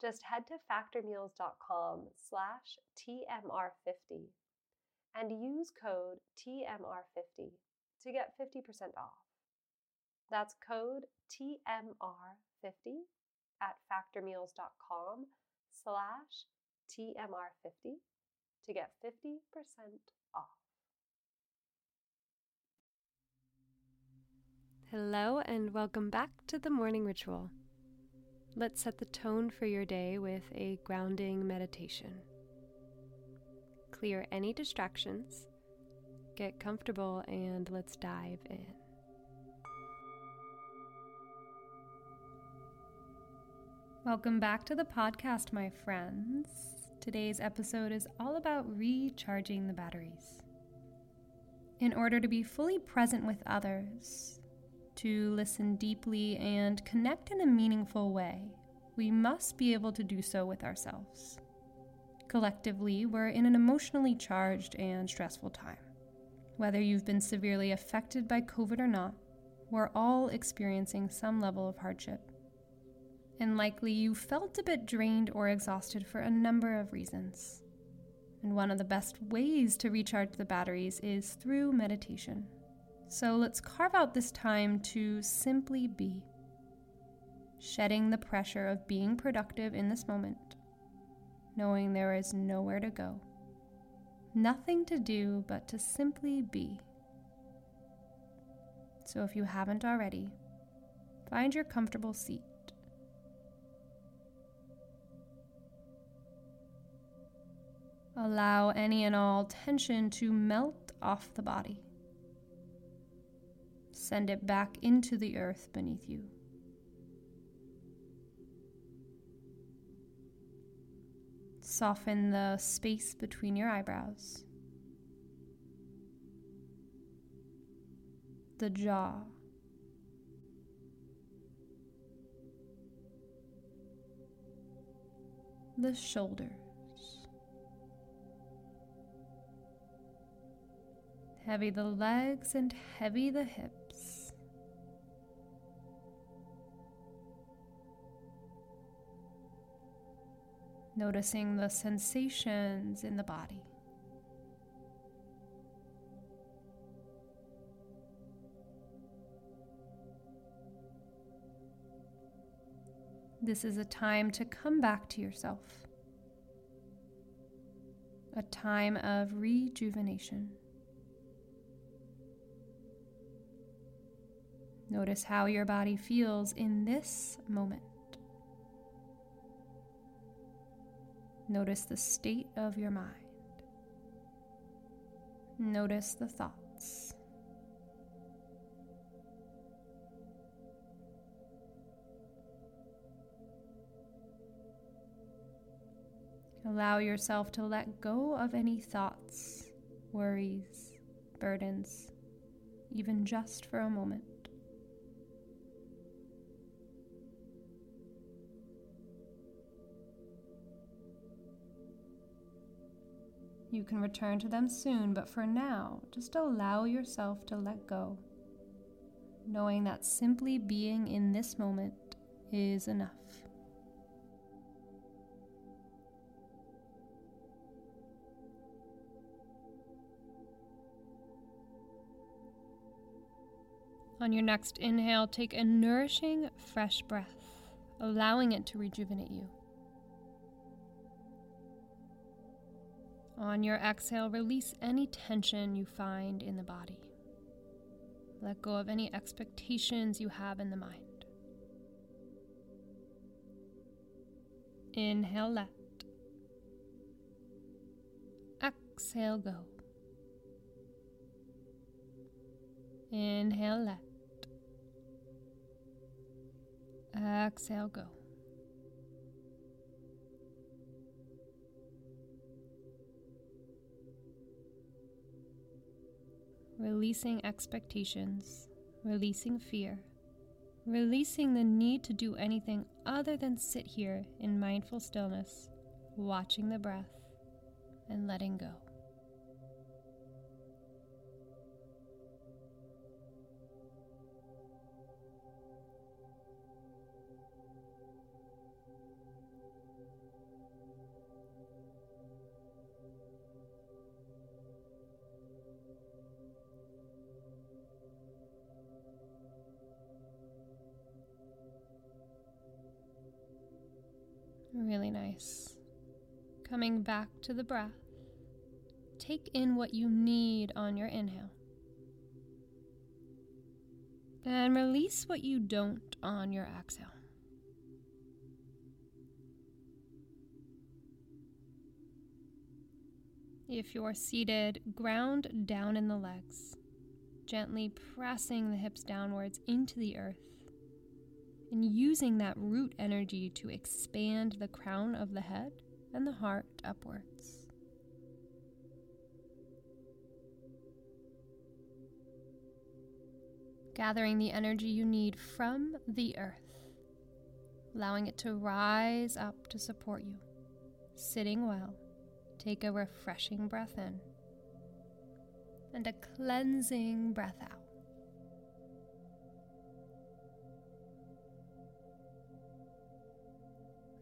Just head to factormeals.com slash TMR50 and use code TMR50 to get 50% off. That's code TMR50 at factormeals.com slash TMR50 to get 50% off. Hello, and welcome back to the morning ritual. Let's set the tone for your day with a grounding meditation. Clear any distractions, get comfortable, and let's dive in. Welcome back to the podcast, my friends. Today's episode is all about recharging the batteries. In order to be fully present with others, to listen deeply and connect in a meaningful way, we must be able to do so with ourselves. Collectively, we're in an emotionally charged and stressful time. Whether you've been severely affected by COVID or not, we're all experiencing some level of hardship. And likely you felt a bit drained or exhausted for a number of reasons. And one of the best ways to recharge the batteries is through meditation. So let's carve out this time to simply be, shedding the pressure of being productive in this moment, knowing there is nowhere to go, nothing to do but to simply be. So if you haven't already, find your comfortable seat. Allow any and all tension to melt off the body. Send it back into the earth beneath you. Soften the space between your eyebrows, the jaw, the shoulders. Heavy the legs and heavy the hips. noticing the sensations in the body. This is a time to come back to yourself, a time of rejuvenation. Notice how your body feels in this moment. Notice the state of your mind. Notice the thoughts. Allow yourself to let go of any thoughts, worries, burdens, even just for a moment. You can return to them soon, but for now, just allow yourself to let go, knowing that simply being in this moment is enough. On your next inhale, take a nourishing, fresh breath, allowing it to rejuvenate you. On your exhale, release any tension you find in the body. Let go of any expectations you have in the mind. Inhale, let. Exhale, go. Inhale, let. Exhale, go. Releasing expectations, releasing fear, releasing the need to do anything other than sit here in mindful stillness, watching the breath, and letting go. Really nice. Coming back to the breath. Take in what you need on your inhale. And release what you don't on your exhale. If you're seated, ground down in the legs, gently pressing the hips downwards into the earth and using that root energy to expand the crown of the head and the heart upwards. Gathering the energy you need from the earth, allowing it to rise up to support you. Sitting well, take a refreshing breath in and a cleansing breath out.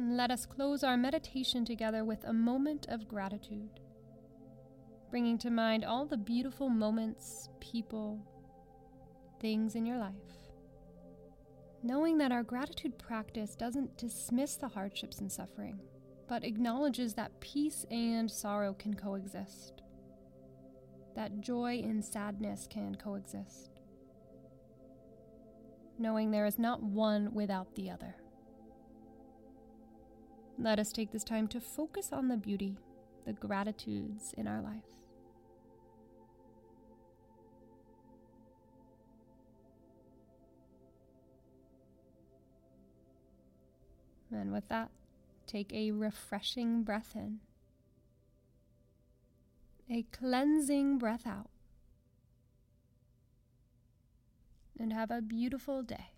Let us close our meditation together with a moment of gratitude, bringing to mind all the beautiful moments, people, things in your life. Knowing that our gratitude practice doesn't dismiss the hardships and suffering, but acknowledges that peace and sorrow can coexist, that joy and sadness can coexist. Knowing there is not one without the other. Let us take this time to focus on the beauty, the gratitudes in our life. And with that, take a refreshing breath in, a cleansing breath out, and have a beautiful day.